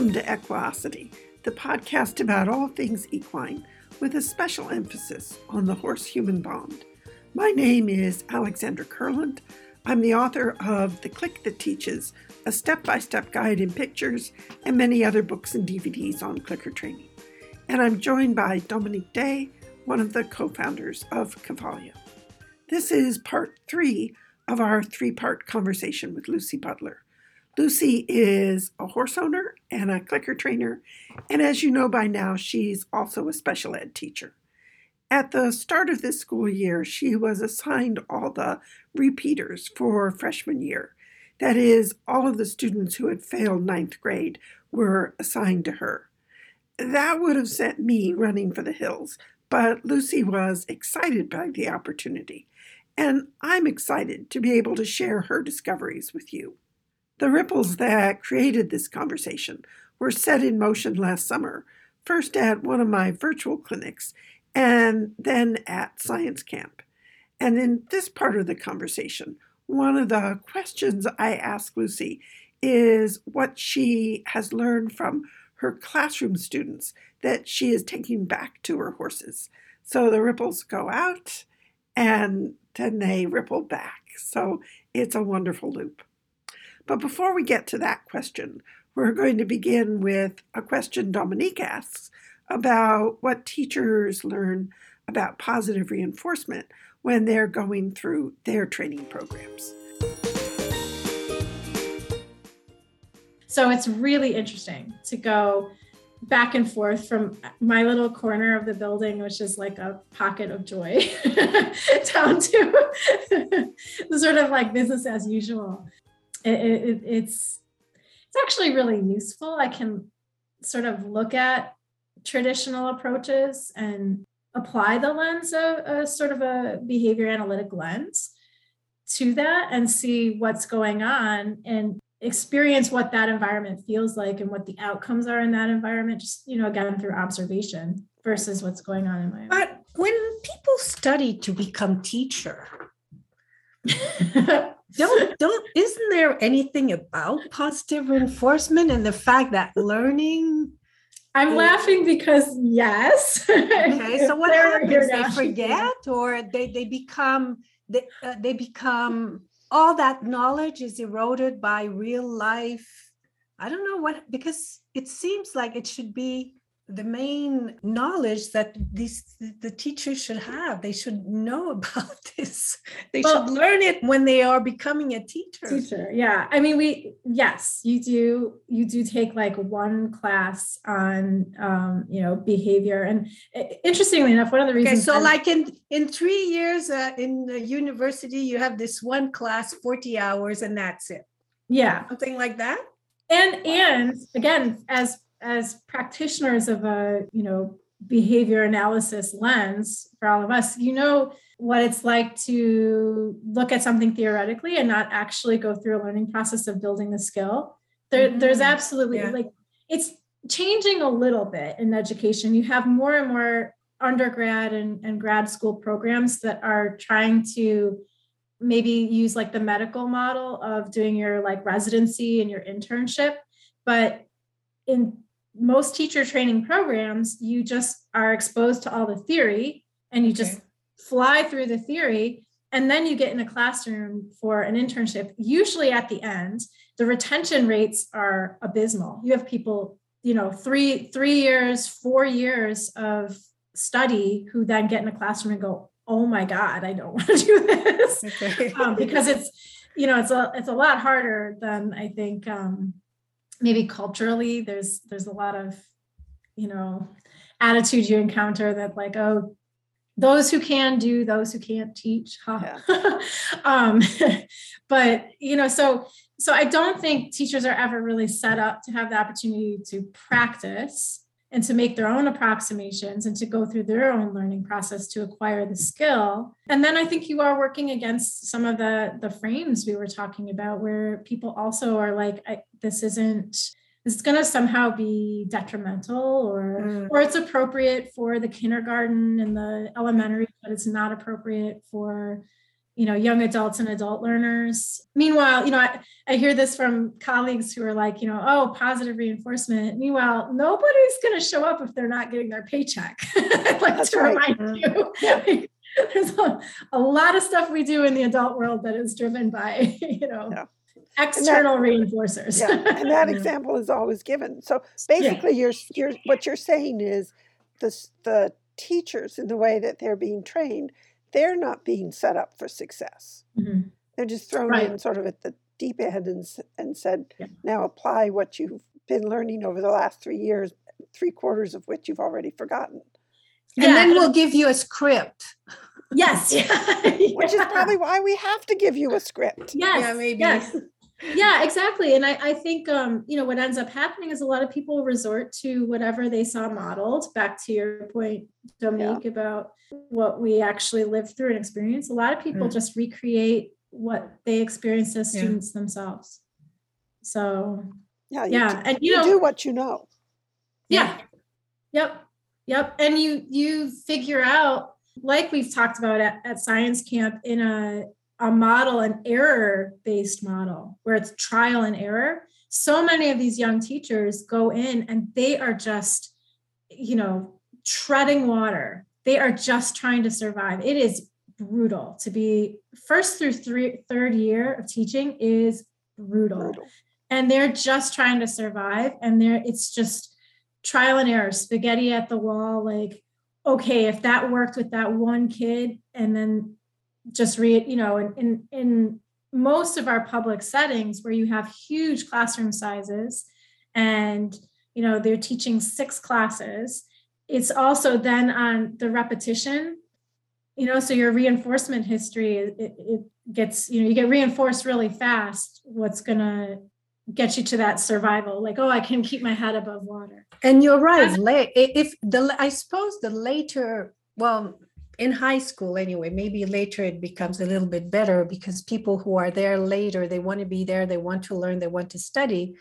Welcome to Equiosity, the podcast about all things equine, with a special emphasis on the horse human bond. My name is Alexandra Kurland. I'm the author of The Click That Teaches, a step by step guide in pictures, and many other books and DVDs on clicker training. And I'm joined by Dominique Day, one of the co founders of Cavalia. This is part three of our three part conversation with Lucy Butler. Lucy is a horse owner and a clicker trainer, and as you know by now, she's also a special ed teacher. At the start of this school year, she was assigned all the repeaters for freshman year. That is, all of the students who had failed ninth grade were assigned to her. That would have sent me running for the hills, but Lucy was excited by the opportunity, and I'm excited to be able to share her discoveries with you. The ripples that created this conversation were set in motion last summer, first at one of my virtual clinics and then at science camp. And in this part of the conversation, one of the questions I ask Lucy is what she has learned from her classroom students that she is taking back to her horses. So the ripples go out and then they ripple back. So it's a wonderful loop. But before we get to that question, we're going to begin with a question Dominique asks about what teachers learn about positive reinforcement when they're going through their training programs. So it's really interesting to go back and forth from my little corner of the building, which is like a pocket of joy, down to the sort of like business as usual it, it, it's it's actually really useful. I can sort of look at traditional approaches and apply the lens of a sort of a behavior analytic lens to that and see what's going on and experience what that environment feels like and what the outcomes are in that environment just you know again through observation versus what's going on in my but when people study to become teacher don't don't isn't there anything about positive reinforcement and the fact that learning I'm laughing because yes. Okay, so what happens? They forget, or they they become they uh, they become all that knowledge is eroded by real life. I don't know what because it seems like it should be the main knowledge that these the teachers should have. They should know about this. They well, should learn it when they are becoming a teacher. Teacher yeah. I mean we yes you do you do take like one class on um, you know behavior. And interestingly enough one of the reasons okay, so I'm, like in in three years uh, in the university you have this one class 40 hours and that's it. Yeah. Something like that? And and again as as practitioners of a you know behavior analysis lens for all of us you know what it's like to look at something theoretically and not actually go through a learning process of building the skill there, mm-hmm. there's absolutely yeah. like it's changing a little bit in education you have more and more undergrad and, and grad school programs that are trying to maybe use like the medical model of doing your like residency and your internship but in most teacher training programs, you just are exposed to all the theory and you just fly through the theory. And then you get in a classroom for an internship. Usually at the end, the retention rates are abysmal. You have people, you know, three, three years, four years of study who then get in a classroom and go, oh my God, I don't want to do this. Okay. um, because it's, you know, it's a it's a lot harder than I think um, maybe culturally there's there's a lot of you know attitude you encounter that like oh those who can do those who can't teach huh? yeah. um, but you know so so i don't think teachers are ever really set up to have the opportunity to practice and to make their own approximations and to go through their own learning process to acquire the skill and then i think you are working against some of the the frames we were talking about where people also are like this isn't this is going to somehow be detrimental or mm. or it's appropriate for the kindergarten and the elementary but it's not appropriate for you know young adults and adult learners meanwhile you know I, I hear this from colleagues who are like you know oh positive reinforcement meanwhile nobody's going to show up if they're not getting their paycheck i'd like That's to right. remind Mhm. you Yeah. there's a, a lot of stuff we do in the adult world that is driven by you know Yeah. external reinforcers Yeah, and that Yeah. example is always given. So basically, you're you're what you're saying is the the teachers in the way that they're being trained, they're not being set up for success. Mhm. They're just thrown Right. in sort of at the deep end and and said, Yeah. now apply what you've been learning over the last three years, three quarters of which you've already forgotten. And then we'll give you a script. yes Which is probably why we have to give you a script. yes Yeah, maybe. yes. Yeah exactly and I, I think um you know what ends up happening is a lot of people resort to whatever they saw modeled back to your point dominique about what we actually lived through and experienced a lot of people Mm. just recreate what they experienced as Yeah. students themselves so Yeah, yeah do, and you you know do what you know. yeah. Yep. Yep. And you you figure out, like we've talked about at, at science camp, in a a model, an error based model where it's trial and error. So many of these young teachers go in and they are just, you know, treading water. They are just trying to survive. It is brutal to be first through three, third year of teaching is brutal Brutal. and they're just trying to survive and they're it's just trial and error spaghetti at the wall like okay if that worked with that one kid and then just read you know in, in in most of our public settings where you have huge classroom sizes and you know they're teaching six classes it's also then on the repetition you know so your reinforcement history it, it gets you know you get reinforced really fast what's going to get you to that survival like oh i can keep my head above water And you're right. If the I suppose the later, well, in high school anyway, maybe later it becomes a little bit better because people who are there later, they want to be there, they want to learn, they want to study.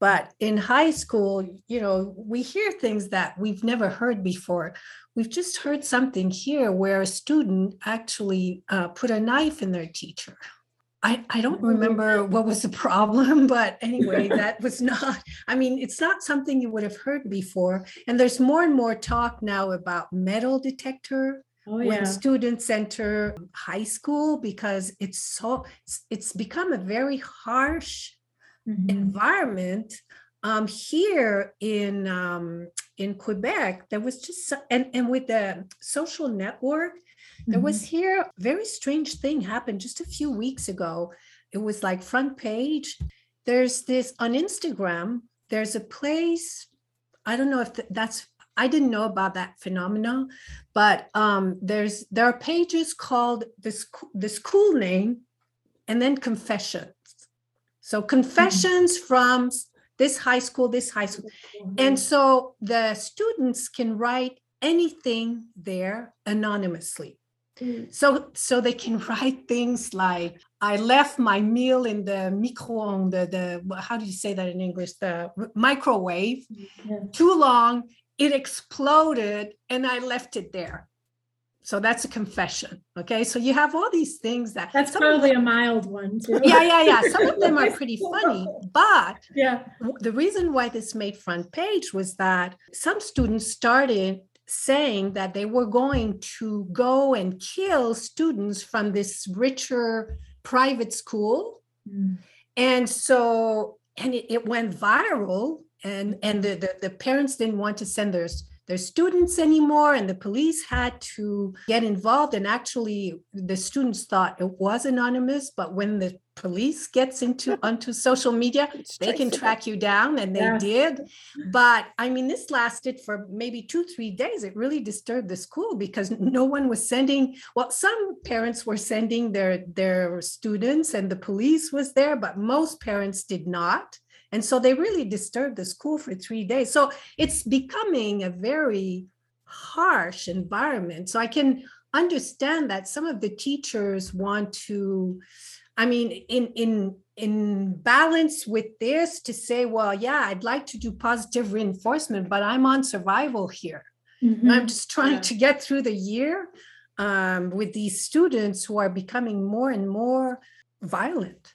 But in high school, you know, we hear things that we've never heard before. We've just heard something here where a student actually uh, put a knife in their teacher. I, I don't remember what was the problem, but anyway, that was not, I mean, it's not something you would have heard before. And there's more and more talk now about metal detector oh when yeah students enter high school because it's so, it's- it's become a very harsh Mhm. environment. Um, here in um, in Quebec, there was just and and with the social network, there was here a very strange thing happened just a few weeks ago. It was like front page. There's this on Instagram. There's a place. I don't know if that's. I didn't know about that phenomena, but um, there's there are pages called this the school name, and then confessions. So confessions from this high school, this high school. And so the students can write anything there anonymously. Mhm. So so they can write things like I left my meal in the microonde, the, the how do you say that in English? The microwave Yeah. too long, it exploded and I left it there. So that's a confession. Okay. So you have all these things that that's probably a mild one too yeah, yeah, yeah. Some of them are pretty funny, but yeah the reason why this made front page was that some students started saying that they were going to go and kill students from this richer private school Mm. and so and it, it went viral and and the, the the parents didn't want to send their their students anymore and the police had to get involved and actually the students thought it was anonymous but when the police gets into onto social media they can track you down and they Yes. did. But i mean this lasted for maybe two three days. It really disturbed the school because no one was sending well some parents were sending their their students and the police was there but most parents did not and so they really disturbed the school for three days so it's becoming a very harsh environment so i can understand that some of the teachers want to I mean, in in in balance with this, to say, well, yeah, I'd like to do positive reinforcement, but I'm on survival here. Mhm. I'm just trying Yeah. to get through the year. um, with these students who are becoming more and more violent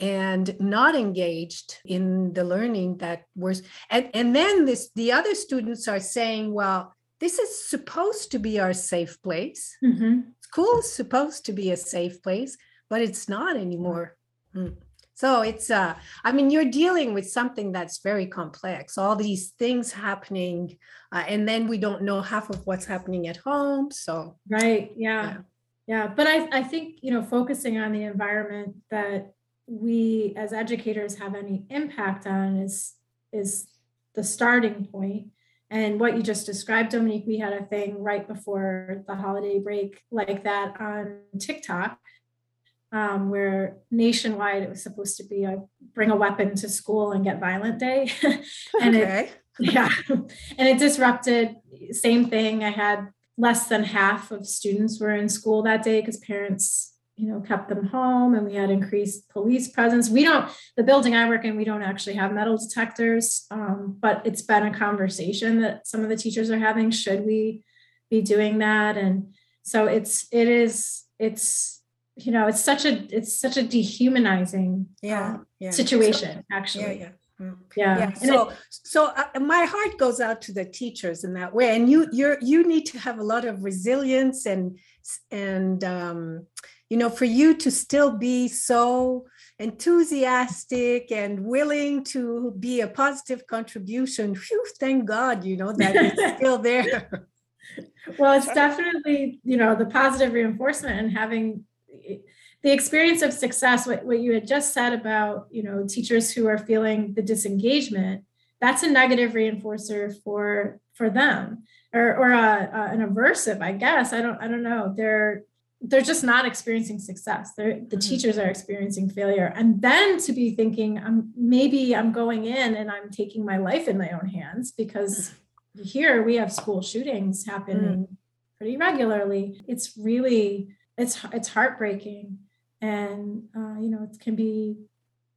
and not engaged in the learning that was and, and then this the other students are saying well this is supposed to be our safe place Mhm. school is supposed to be a safe place but it's not anymore Mm. so it's uh i mean you're dealing with something that's very complex all these things happening uh, and then we don't know half of what's happening at home so Right. Yeah. Yeah. Yeah. But I, I think, you know, focusing on the environment that we as educators have any impact on is is the starting. And what you just described, Dominique, we had a thing right before the holiday break like that on TikTok, um, where nationwide it was supposed to be a bring a weapon to school and get violent day. and it yeah. And it disrupted, same thing. I had less than half of students were in school that day because parents, you know, kept them home and we had increased police presence. We don't, the building I work in, we don't actually have metal detectors, um, but it's been a conversation that some of the teachers are having. Should we be doing that? And so it's, it is, it's, you know, it's such a, it's such a dehumanizing yeah um, yeah situation, yeah actually. yeah Mm. Yeah. yeah And it- so so uh, my heart goes out to the teachers in that way and you you're you need to have a lot of resilience and and um you know for you to still be so enthusiastic and willing to be a positive contribution whew, thank god you know that it's still there. Well it's definitely you know the positive reinforcement and having eh, the experience of success what, what you had just said about you know teachers who are feeling the disengagement that's a negative reinforcer for for them. Or or a, a, an aversive i guess i don't i don't know. They're they're just not experiencing success. They're the Mhm. teachers are experiencing failure. And then to be thinking i'm maybe i'm going in and i'm taking my life in my own hands because here we have school shootings happening pretty regularly. It's really it's it's heartbreaking. And uh, you know it can be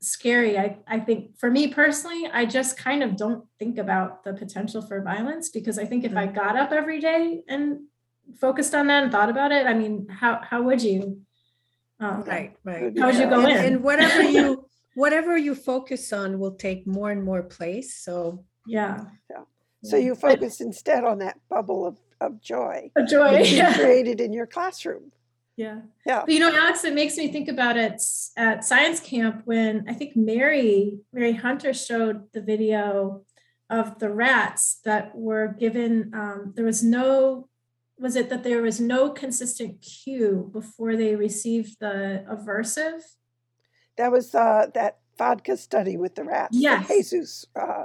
scary. I, I think for me personally i just kind of don't think about the potential for violence because i think if i got up every day and focused on that and thought about it i mean how how would you um, right right How would you go and, in? and whatever you whatever you focus on will take more and more place so yeah yeah. So you focus instead on that bubble of, of joy a joy that you yeah. created in your classroom. Yeah. Yeah. But you know, Alex, it makes me think about it at science camp when I think Mary, Mary Hunter showed the video of the rats that were given, um, there was no, was it that there was no consistent cue before they received the aversive? That was uh, that vodka study with the rats Yes. that Jesus uh,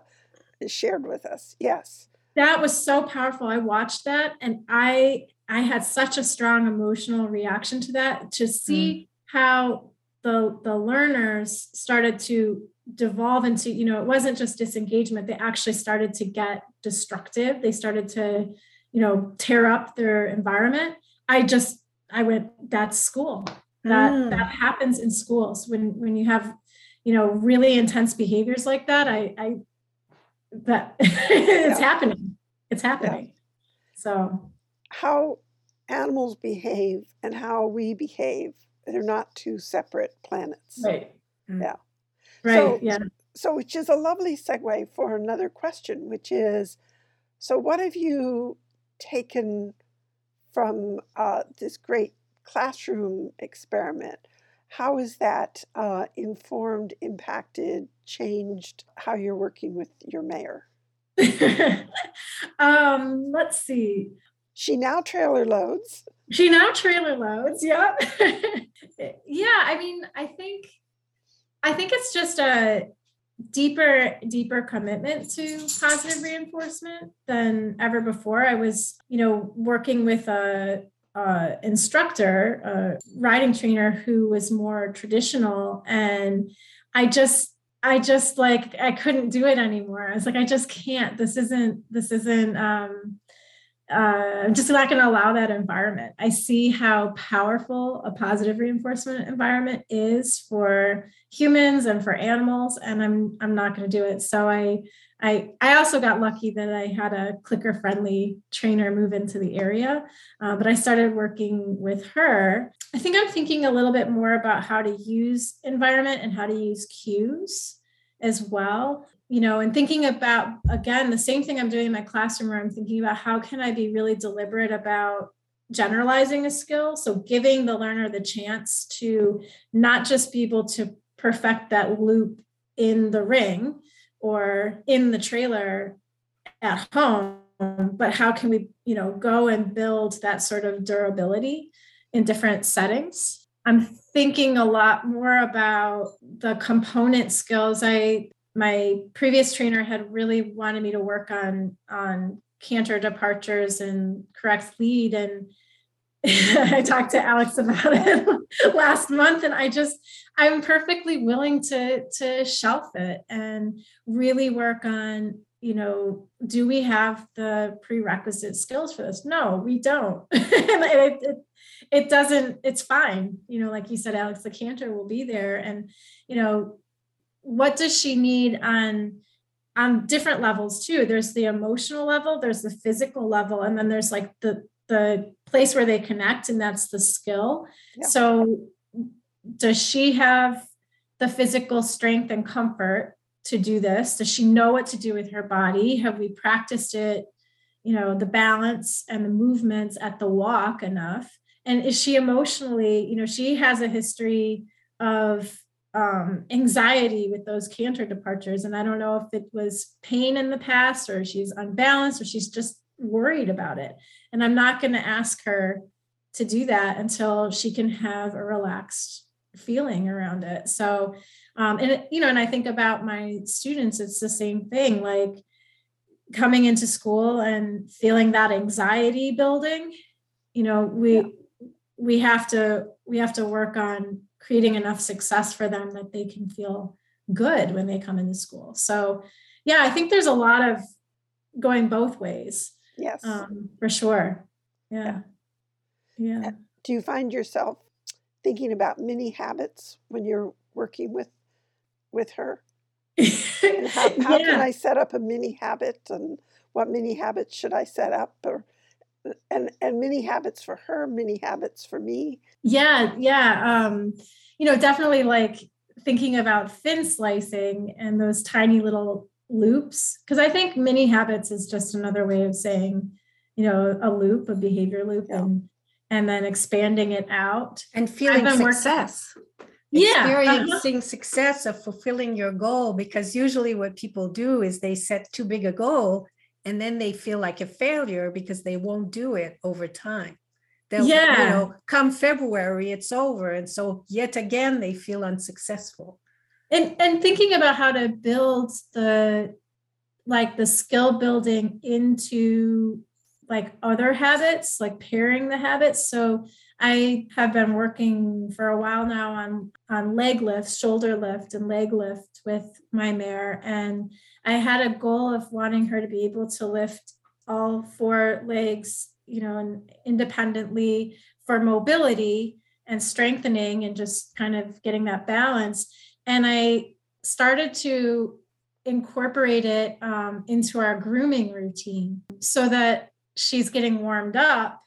shared with us. Yes. that was so powerful i watched that and i i had such a strong emotional reaction to that to see how the the learners started to devolve into you know it wasn't just disengagement they actually started to get destructive they started to you know tear up their environment i just i went that's school. That Mm. that happens in schools. When when you have you know really intense behaviors like that i i that it's Yeah. happening. It's happening. So. How animals behave and how we behave, they're not two separate planets. right. Yeah. right So- yeah. So, which is a lovely segue for another question, which is so, what have you taken from uh, this great classroom experiment? How has that uh, informed, impacted, changed how you're working with your mare? um let's see She now trailer loads. she now trailer loads yeah yeah i mean i think i think it's just a deeper deeper commitment to positive reinforcement than ever before. I was you know working with a, a instructor a riding trainer who was more traditional and i just i just like i couldn't do it anymore. I was like i just can't. This isn't this isn't um uh, I'm just not going to allow that environment. I see how powerful a positive reinforcement environment is for humans and for animals and i'm i'm not going to do it. So i i i also got lucky that i had a clicker friendly trainer move into the area uh, but i started working with her. I think i'm thinking a little bit more about how to use environment and how to use cues as well you know and thinking about again the same thing i'm doing in my classroom where i'm thinking about how can i be really deliberate about generalizing a skill. So giving the learner the chance to not just be able to perfect that loop in the ring or in the trailer at home but how can we you know go and build that sort of durability in different settings? I'm thinking a lot more about the component skills. I my previous trainer had really wanted me to work on on canter departures and correct lead and I talked to Alex about it last month and I just I'm perfectly willing to to shelf it and really work on you know do we have the prerequisite skills for this? No we don't. And it, it, it doesn't it's fine. You know like you said alex the canter will be there and you know what does she need on on different levels too? There's the emotional level there's the physical level and then there's like the the place where they connect and that's the skill. Yeah. so does she have the physical strength and comfort to do this? Does she know what to do with her body? Have we practiced it you know the balance and the movements at the walk enough? And is she emotionally you know she has a history of um, anxiety with those canter departures and i don't know if it was pain in the past or she's unbalanced or she's just worried about it. And I'm not going to ask her to do that until she can have a relaxed feeling around it. So, um, and you know, and I think about my students, it's the same thing. Like coming into school and feeling that anxiety building. You know, we yeah. we have to we have to work on creating enough success for them that they can feel good when they come into school. So, yeah, I think there's a lot of going both ways. Yes. Um, for sure. Yeah. Yeah. Do you find yourself thinking about mini habits when you're working with with her? and how, how yeah. can I set up a mini habit and what mini habits should I set up or and and mini habits for her, mini habits for me? Yeah, yeah. Um, you know, definitely like thinking about thin slicing and those tiny little loops because i think mini habits is just another way of saying you know a loop a behavior loop yeah. and and then expanding it out. And feeling success. Yeah experiencing uh-huh. success of fulfilling your goal because usually what people do is they set too big a goal and then they feel like a failure because they won't do it over time. They'll, yeah. you know come february it's over and so yet again they feel unsuccessful. And and thinking about how to build the like the skill building into like other habits like pairing the habits. So i have been working for a while now on on leg lift shoulder lift and leg lift with my mare. And i had a goal of wanting her to be able to lift all four legs you know independently for mobility and strengthening and just kind of getting that balance. And I started to incorporate it um, into our grooming routine so that she's getting warmed up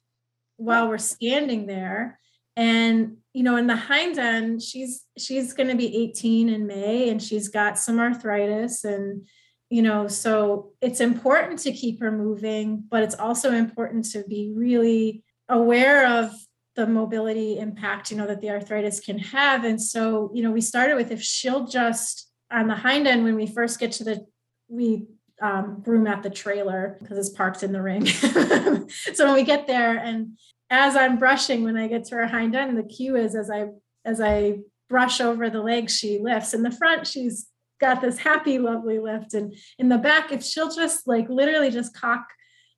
while we're standing there and you know in the hind end she's she's going to be 18 in may and she's got some arthritis and you know so it's important to keep her moving but it's also important to be really aware of the mobility impact, you know, that the arthritis can have. And so, you know, we started with if she'll just on the hind end when we first get to the we um, groom at the trailer because it's parked in the ring. so when we get there, and as I'm brushing, when I get to her hind end, the cue is as I as I brush over the legs, she lifts. In the front, she's got this happy, lovely lift, and in the back, if she'll just like literally just cock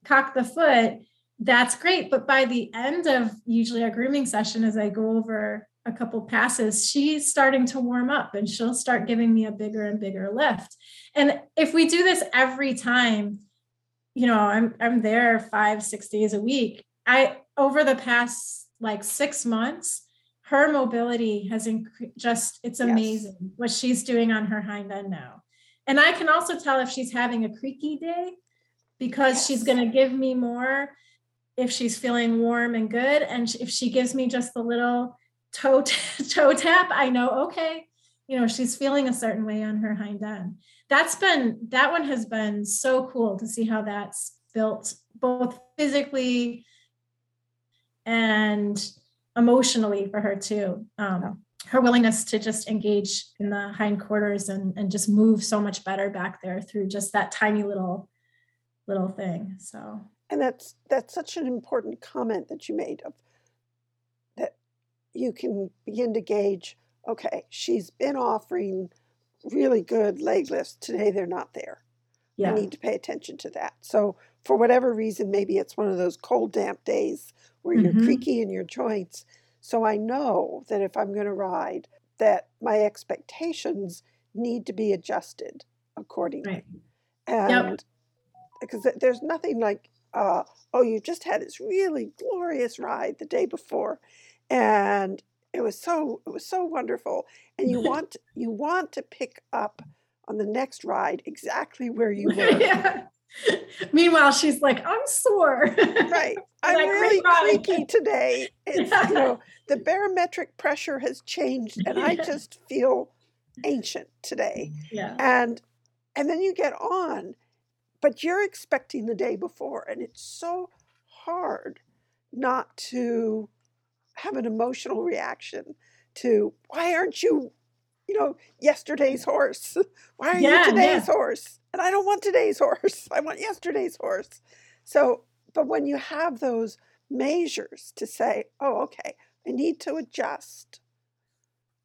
cock the foot, that's great. But by the end of usually our grooming session, as I go over a couple passes, she's starting to warm up and she'll start giving me a bigger and bigger lift. And if we do this every time, you know, I'm I'm there five, six days a week. I over the past like six months, her mobility has increased just it's Yes. amazing what she's doing on her hind end now and i can also tell if she's having a creaky day because she's going to give me more if she's feeling warm and good and if she gives me just a little toe t- toe tap i know okay you know she's feeling a certain way on her hind end that's been that one has been so cool to see how that's built both physically and emotionally for her too. Um, her willingness to just engage in the hindquarters and and just move so much better back there through just that tiny little little thing so. And that's that's such an important comment that you made of that you can begin to gauge, okay, she's been offering really good leg lifts. Today they're not there. yeah I need to pay attention to that. So for whatever reason, maybe it's one of those cold, damp days where you're Mhm. creaky in your joints. So I know that if I'm going to ride, that my expectations need to be adjusted accordingly. Right. And because there's nothing like, uh, oh, you just had this really glorious ride the day before, and it was so it was so wonderful, and you want you want to pick up on the next ride exactly where you were. yeah. Meanwhile, she's like, I'm sore. right. I'm Like, really creaky today. It's you know the barometric pressure has changed, and I just feel ancient today. yeah. and and then you get on but you're expecting the day before and it's so hard not to have an emotional reaction to why aren't you you know yesterday's horse why are Yeah, you today's yeah. horse and i don't want today's horse i want yesterday's horse so but when you have those measures to say oh okay i need to adjust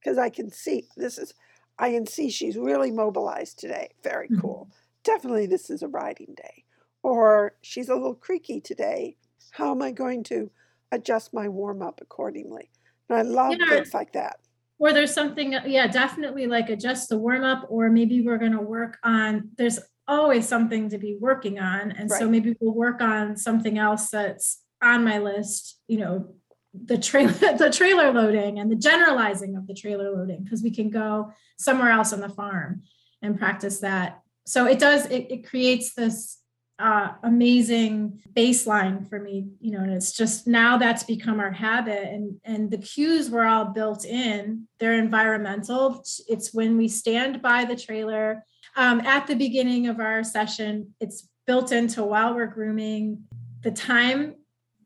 because i can see this is I can see she's really mobilized today. Very Mhm. cool. Definitely, this is a riding day. Or she's a little creaky today. How am I going to adjust my warm up accordingly? And I love Yeah. things like that. or there's something yeah definitely like adjust the warm up or maybe we're going to work on there's always something to be working on and so maybe we'll work on something else that's on my list you know the trailer the trailer loading and the generalizing of the trailer loading because we can go somewhere else on the farm and practice that so it does it, it creates this uh, amazing baseline for me you know and it's just now that's become our habit and and the cues were all built in. They're environmental. It's when we stand by the trailer um, at the beginning of our session it's built into while we're grooming. The time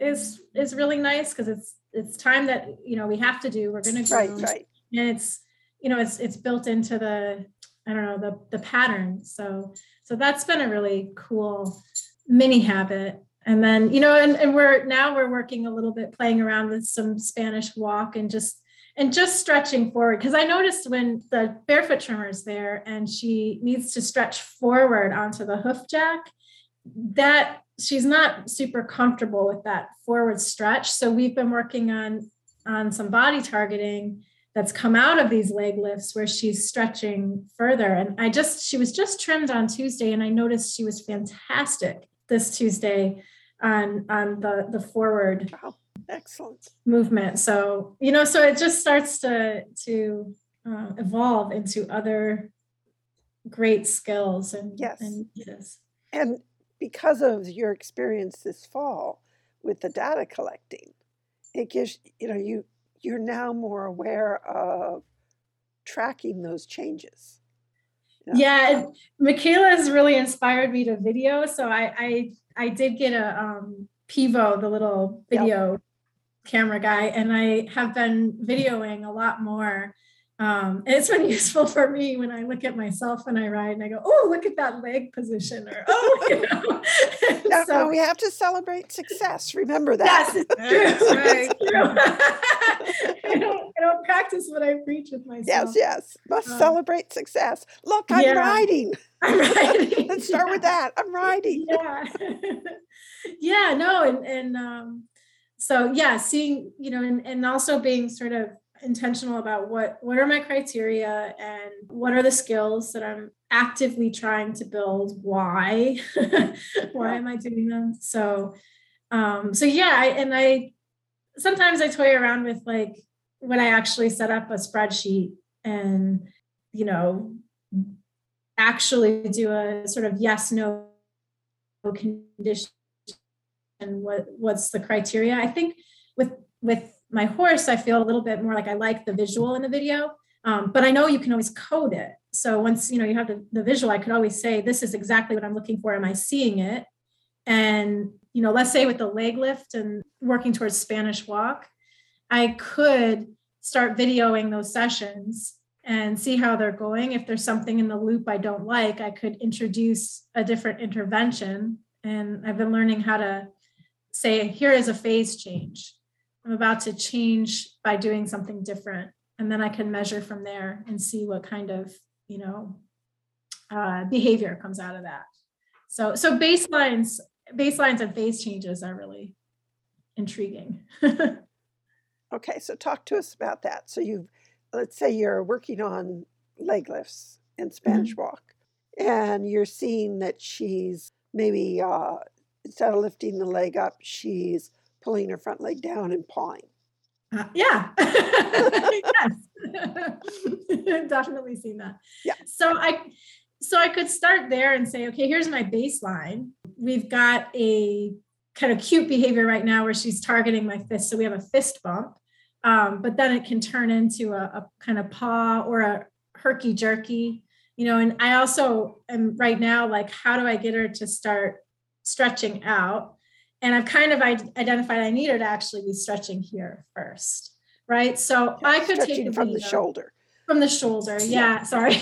is is really nice because it's it's time that you know we have to do. We're going to Right, right. and it's you know it's it's built into the i don't know the the pattern. So so that's been a really cool mini habit. And then you know and, and we're now we're working a little bit playing around with some spanish walk and just and just stretching forward. Because i noticed when the barefoot trimmer is there and she needs to stretch forward onto the hoof jack that she's not super comfortable with that forward stretch. So we've been working on on some body targeting that's come out of these leg lifts where she's stretching further and i just she was just trimmed on tuesday and i noticed she was fantastic this tuesday on on the the forward Wow. Excellent. movement so you know so it just starts to to uh, evolve into other great skills and Yes. and yes And because of your experience this fall with the data collecting, it gives you know you you're now more aware of tracking those changes. you know? Yeah, Michaela has really inspired me to video. So I I I did get a um Pivo, the little Yep. video camera guy, and I have been videoing a lot more. Um, and it's been useful for me when I look at myself when I ride and I go, oh, look at that leg position, or oh, you know. Now, so, now we have to celebrate success. Remember yes, that. it's true. It's true. I don't I don't practice what I preach with myself. Yes, yes. Must Um, celebrate success. Look, I'm yeah. riding. I'm riding. Let's start with that. I'm riding. yeah yeah no and and um so yeah seeing you know and, and also being sort of intentional about what what are my criteria and what are the skills that i'm actively trying to build? Why? Why am i doing them? So um so yeah I, and i sometimes i toy around with like when I actually set up a spreadsheet and, you know, actually do a sort of yes no condition and what what's the criteria? I think with with my horse i feel a little bit more like i like the visual in the video um, but i know you can always code it so once you know you have the, the visual i could always say this is exactly what i'm looking for am i seeing it and you know let's say with the leg lift and working towards spanish walk i could start videoing those sessions and see how they're going. If there's something in the loop I don't like, I could introduce a different intervention. And I've been learning how to say, here is a phase change. I'm about to change by doing something different. And then I can measure from there and see what kind of, you know, uh, behavior comes out of that. So, so baselines, baselines and phase changes are really intriguing. okay, so talk to us about that. So you've let's say you're working on leg lifts and Spanish mm-hmm. walk, and you're seeing that she's maybe uh, instead of lifting the leg up, she's pulling her front leg down and pawing. Uh, yeah. yes. Definitely seen that. Yeah. So I so I could start there and say, okay, here's my baseline. We've got a kind of cute behavior right now where she's targeting my fist. So we have a fist bump. Um, but then it can turn into a, a kind of paw or a herky jerky, you know. And I also am right now like, how do I get her to start stretching out? And I've kind of identified I needed to actually be stretching here first, right? So yeah, I could take from the shoulder. From the shoulder, yeah. Sorry,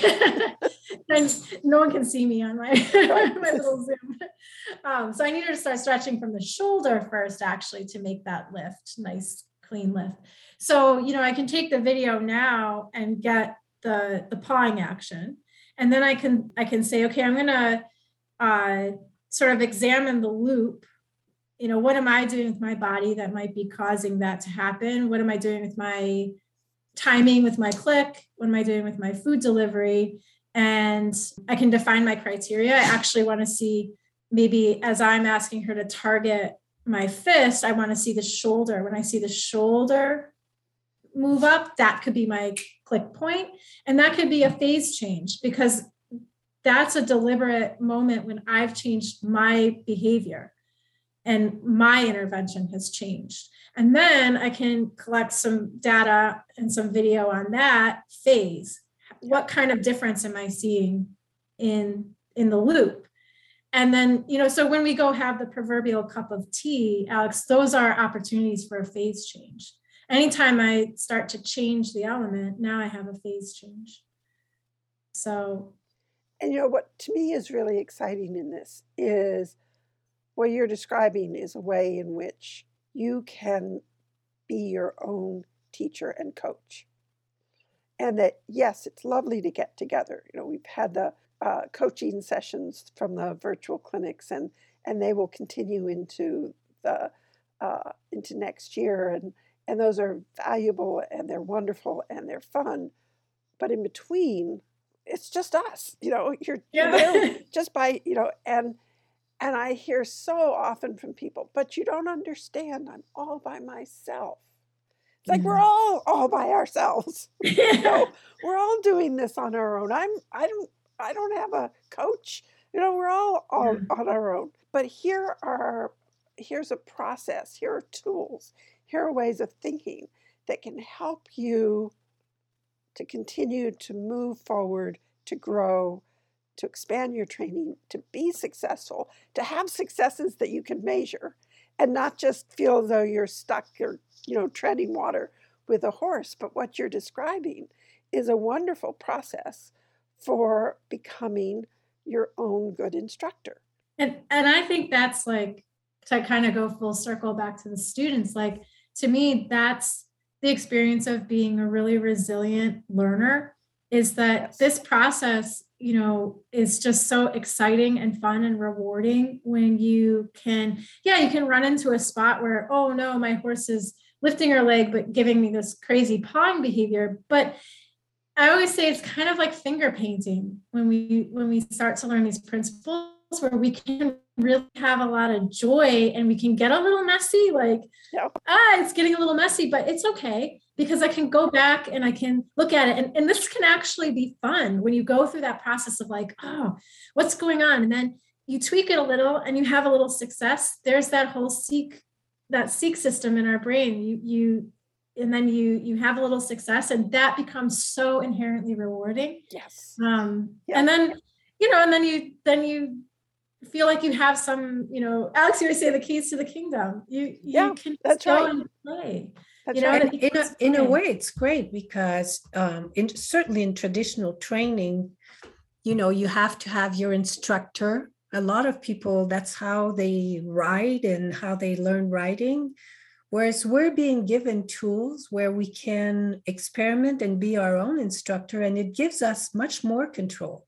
and no one can see me on my my little Zoom. Um, so I needed to start stretching from the shoulder first, actually, to make that lift, nice clean lift. So, you know, I can take the video now and get the the pawing action. And then I can I can say, okay, I'm gonna uh, sort of examine the loop. You know, what am I doing with my body that might be causing that to happen? What am I doing with my timing with my click? What am I doing with my food delivery? And I can define my criteria. I actually want to see maybe as I'm asking her to target my fist, I want to see the shoulder. When I see the shoulder move up, that could be my click point. And that could be a phase change because that's a deliberate moment when I've changed my behavior and my intervention has changed. And then I can collect some data and some video on that phase. What kind of difference am I seeing in in the loop? And then, you know, so when we go have the proverbial cup of tea, Alex, those are opportunities for a phase change anytime I start to change the element, now I have a phase change. So, and you know what to me is really exciting in this is what you're describing is a way in which you can be your own teacher and coach. And that, yes, it's lovely to get together. You know, we've had the uh, coaching sessions from the virtual clinics, and and they will continue into the uh, into next year. And and those are valuable and they're wonderful and they're fun but in between it's just us you know you're, yeah. there just by you know and and i hear so often from people but you don't understand i'm all by myself. It's like we're all all by ourselves. You know, we're all doing this on our own. I'm i don't i don't have a coach. You know we're all, all yeah. on our own. But here are here's a process here are tools here are ways of thinking that can help you to continue to move forward, to grow, to expand your training, to be successful, to have successes that you can measure and not just feel though you're stuck or you know treading water with a horse, but what you're describing is a wonderful process for becoming your own good instructor. And and I think that's like to kind of go full circle back to the students like to me, that's the experience of being a really resilient learner is that yes. this process you know is just so exciting and fun and rewarding when you can yeah you can run into a spot where oh no my horse is lifting her leg but giving me this crazy pawing behavior. But i always say it's kind of like finger painting when we when we start to learn these principles where we can really have a lot of joy and we can get a little messy like ah it's getting a little messy but it's okay because I can go back and I can look at it. And, and this can actually be fun when you go through that process of like, oh, what's going on? And then you tweak it a little and you have a little success. There's that whole seek, that seek system in our brain. You, you, and then you you have a little success and that becomes so inherently rewarding yes um yeah. and then you know and then you then you feel like you have some you know alex you always say the keys to the kingdom you you yeah, can that's go right. and play that's you know, right. in, a, in a way it's great because um in certainly in traditional training you know you have to have your instructor a lot of people that's how they ride and how they learn writing Whereas we're being given tools where we can experiment and be our own instructor, and it gives us much more control.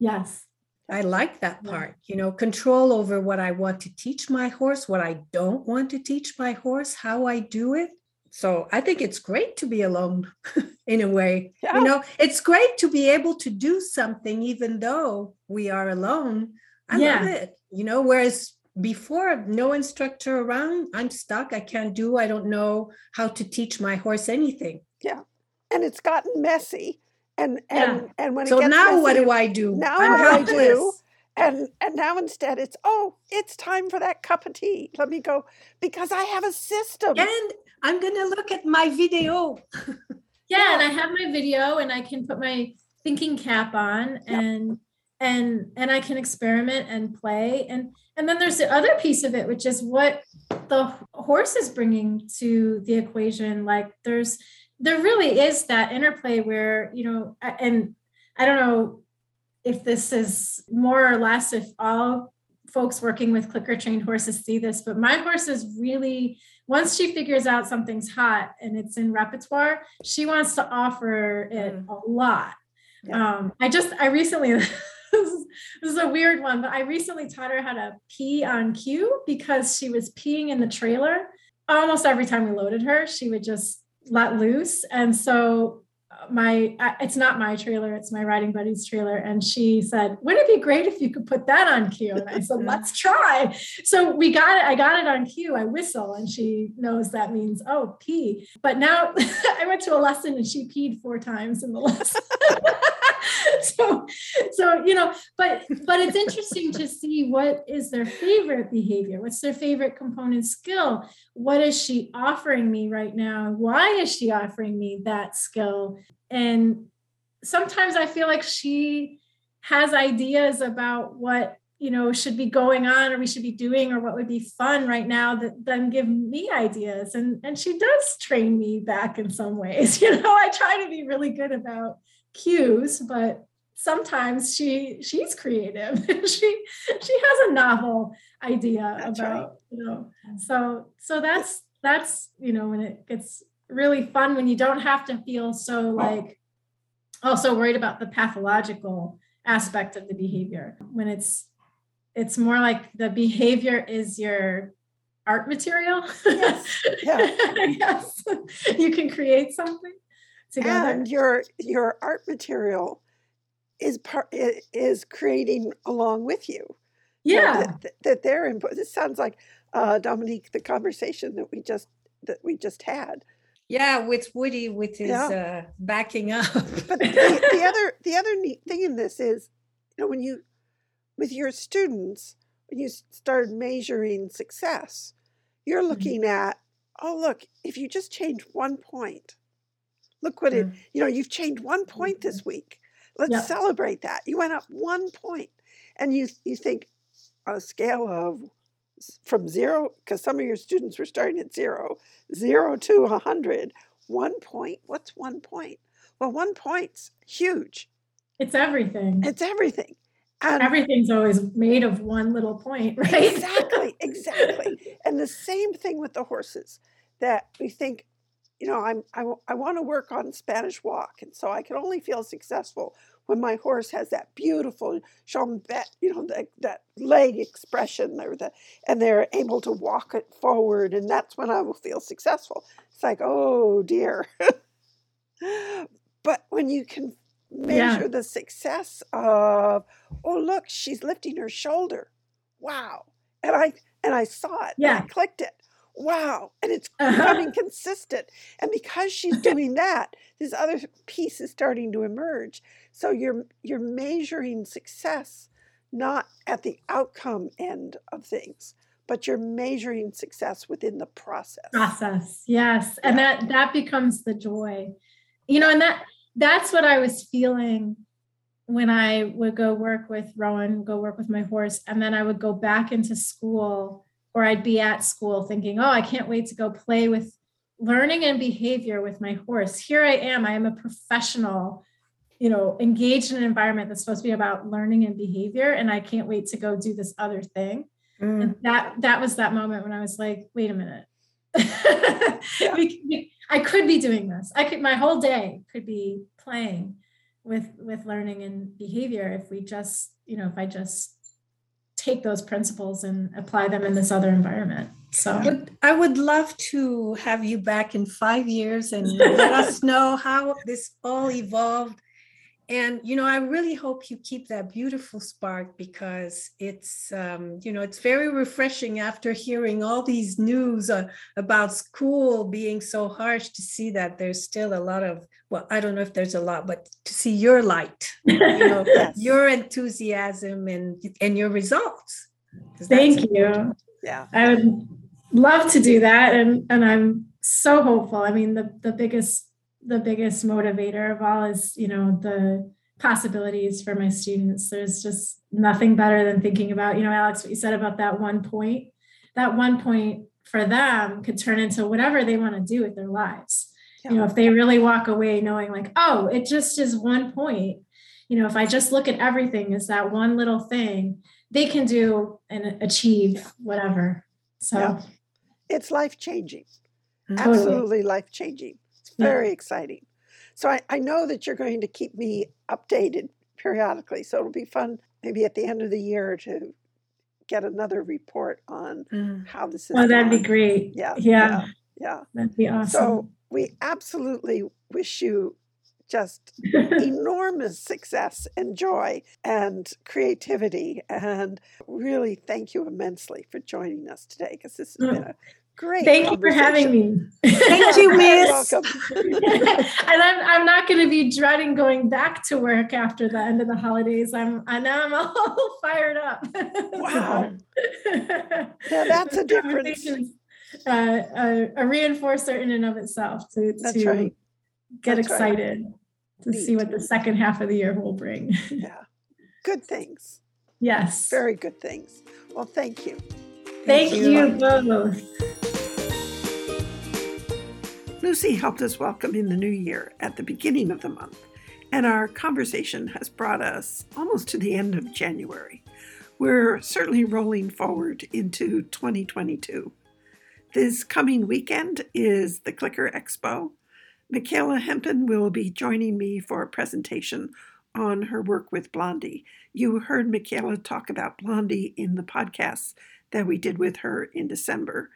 Yes. I like that part, you know, control over what I want to teach my horse, what I don't want to teach my horse, how I do it. So I think it's great to be alone in a way. Yeah. You know, it's great to be able to do something even though we are alone. I yeah. love it. You know, whereas before no instructor around i'm stuck i can't do i don't know how to teach my horse anything yeah and it's gotten messy and and yeah. and when so now messy, what do i do now I'm what do i do and and now instead it's oh it's time for that cup of tea. Let me go because i have a system. And i'm gonna look at my video. Yeah, yeah. and i have my video and i can put my thinking cap on yep. and and and i can experiment and play. And and then there's the other piece of it which is what the horse is bringing to the equation. Like there's there really is that interplay where you know and i don't know if this is more or less if all folks working with clicker trained horses see this but my horse is really once she figures out something's hot and it's in repertoire she wants to offer it mm. a lot yeah. um i just i recently this is a weird one, but I recently taught her how to pee on cue because she was peeing in the trailer. Almost every time we loaded her, she would just let loose. And so my it's not my trailer it's my riding buddy's trailer. And she said wouldn't it be great if you could put that on cue? And i said let's try. So we got it i got it on cue i whistle and she knows that means oh pee. But now i went to a lesson and she peed four times in the lesson so so you know but but it's interesting to see what is their favorite behavior. What's their favorite component skill? What is she offering me right now? Why is she offering me that skill? And sometimes i feel like she has ideas about what you know should be going on or we should be doing or what would be fun right now that then give me ideas. And and she does train me back in some ways you know i try to be really good about cues, but sometimes she she's creative. she she has a novel idea that's about right. you know. So so that's that's you know when it gets really fun when you don't have to feel so like also worried about the pathological aspect of the behavior when it's it's more like the behavior is your art material yes. yeah. yes you can create something together. And your your art material is part is creating along with you. Yeah, that, that, they're important. This sounds like uh, Dominique, the conversation that we just that we just had. Yeah, with Woody with his yeah. uh, backing up. but the, the other the other neat thing in this is, you know, when you with your students when you start measuring success, you're mm-hmm. looking mm-hmm. at oh look if you just change one point Look what it, mm. you know, you've changed one point this mm-hmm. week. Let's yep. celebrate that. You went up one point. And you you think on a scale of from zero, because some of your students were starting at zero, zero to a hundred, one point. What's one point? Well, one point's huge. It's everything. It's everything. And everything's always made of one little point, right? Exactly, exactly. and the same thing with the horses that we think you know, I'm, I, I want to work on Spanish walk. And so I can only feel successful when my horse has that beautiful jambette, you know, the, that leg expression or the, and they're able to walk it forward. And that's when I will feel successful. It's like, oh dear. but when you can measure yeah. the success of, oh, look, she's lifting her shoulder. Wow. And I, and I saw it. Yeah. I clicked it. Wow, and it's uh-huh. becoming consistent. And because she's doing that, this other piece is starting to emerge. So you're you're measuring success not at the outcome end of things, but you're measuring success within the process. Process, yes, and that that becomes the joy, you know, and that that's what I was feeling when I would go work with Rowan, go work with my horse, and then I would go back into school or I'd be at school thinking, oh, I can't wait to go play with learning and behavior with my horse. Here I am, I am a professional, you know, engaged in an environment that's supposed to be about learning and behavior, and I can't wait to go do this other thing. Mm. And that that was that moment when I was like, wait a minute. yeah. I could be doing this. I could my whole day could be playing with with learning and behavior if we just you know if i just take those principles and apply them in this other environment. So i would love to have you back in five years and let us know how this all evolved and you know i really hope you keep that beautiful spark because it's um, you know it's very refreshing after hearing all these news uh, about school being so harsh to see that there's still a lot of well i don't know if there's a lot but to see your light you know yes. your enthusiasm and and your results. Thank you. Yeah. I would love to do that and and i'm so hopeful. I mean the the biggest the biggest motivator of all is you know the possibilities for my students. There's just nothing better than thinking about you know alex what you said about that one point. That one point for them could turn into whatever they want to do with their lives. Yeah. you know if they really walk away knowing like oh it just is one point. You know if i just look at everything as that one little thing they can do and achieve whatever. So yeah. it's life changing totally. absolutely life changing very exciting. So I, I know that you're going to keep me updated periodically. So it'll be fun maybe at the end of the year to get another report on mm. how this is. Oh, that'd be great. Yeah, yeah. Yeah. Yeah. That'd be awesome. So we absolutely wish you just enormous success and joy and creativity. And really thank you immensely for joining us today because this has been a Great. Thank you for having me. Thank you, Miss. welcome. and I'm I'm not going to be dreading going back to work after the end of the holidays. I'm I know I'm all fired up. Wow. yeah, that's a difference. Uh, a, a, reinforcer in and of itself to, to right. get that's excited right. to Neat. see what the second half of the year will bring. yeah. Good things. Yes. Very good things. Well, thank you. Thank, thank you. you both. Lucy helped us welcome in the new year at the beginning of the month, and our conversation has brought us almost to the end of January. We're certainly rolling forward into 2022. This coming weekend is the Clicker Expo. Michaela Hempen will be joining me for a presentation on her work with Blondie. You heard Michaela talk about Blondie in the podcasts that we did with her in December.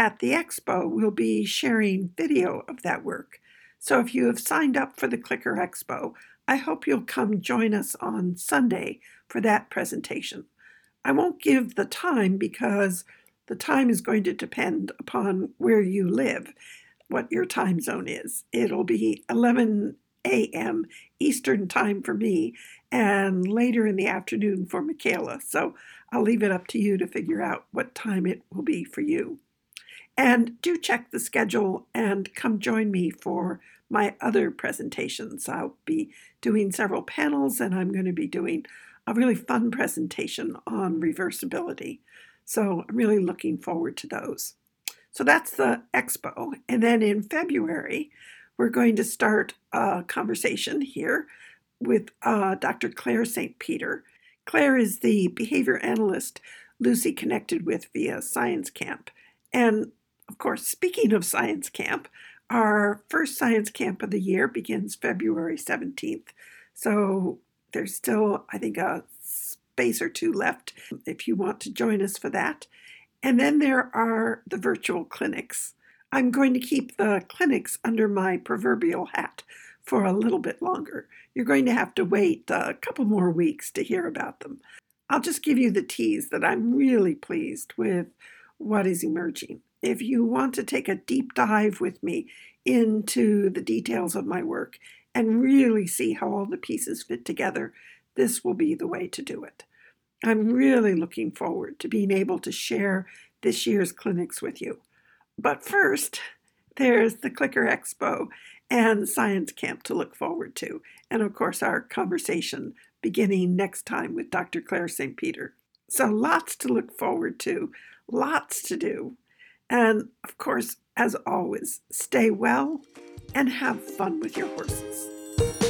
At the expo, we'll be sharing video of that work. So if you have signed up for the Clicker Expo, I hope you'll come join us on Sunday for that presentation. I won't give the time because the time is going to depend upon where you live, what your time zone is. It'll be 11 a.m. Eastern Time for me and later in the afternoon for Michaela. So I'll leave it up to you to figure out what time it will be for you. And do check the schedule and come join me for my other presentations. I'll be doing several panels and I'm going to be doing a really fun presentation on reversibility. So I'm really looking forward to those. So that's the expo. And then in February, we're going to start a conversation here with uh, Dr. Claire St. Peter. Claire is the behavior analyst Lucy connected with via Science Camp. And of course, speaking of Science Camp, our first Science Camp of the year begins February 17th. So there's still, I think, a space or two left if you want to join us for that. And then there are the virtual clinics. I'm going to keep the clinics under my proverbial hat for a little bit longer. You're going to have to wait a couple more weeks to hear about them. I'll just give you the tease that I'm really pleased with what is emerging. If you want to take a deep dive with me into the details of my work and really see how all the pieces fit together, this will be the way to do it. I'm really looking forward to being able to share this year's clinics with you. But first, there's the Clicker Expo and Science Camp to look forward to, and of course, our conversation beginning next time with Dr. Claire St. Peter. So, lots to look forward to, lots to do. And of course, as always, stay well and have fun with your horses.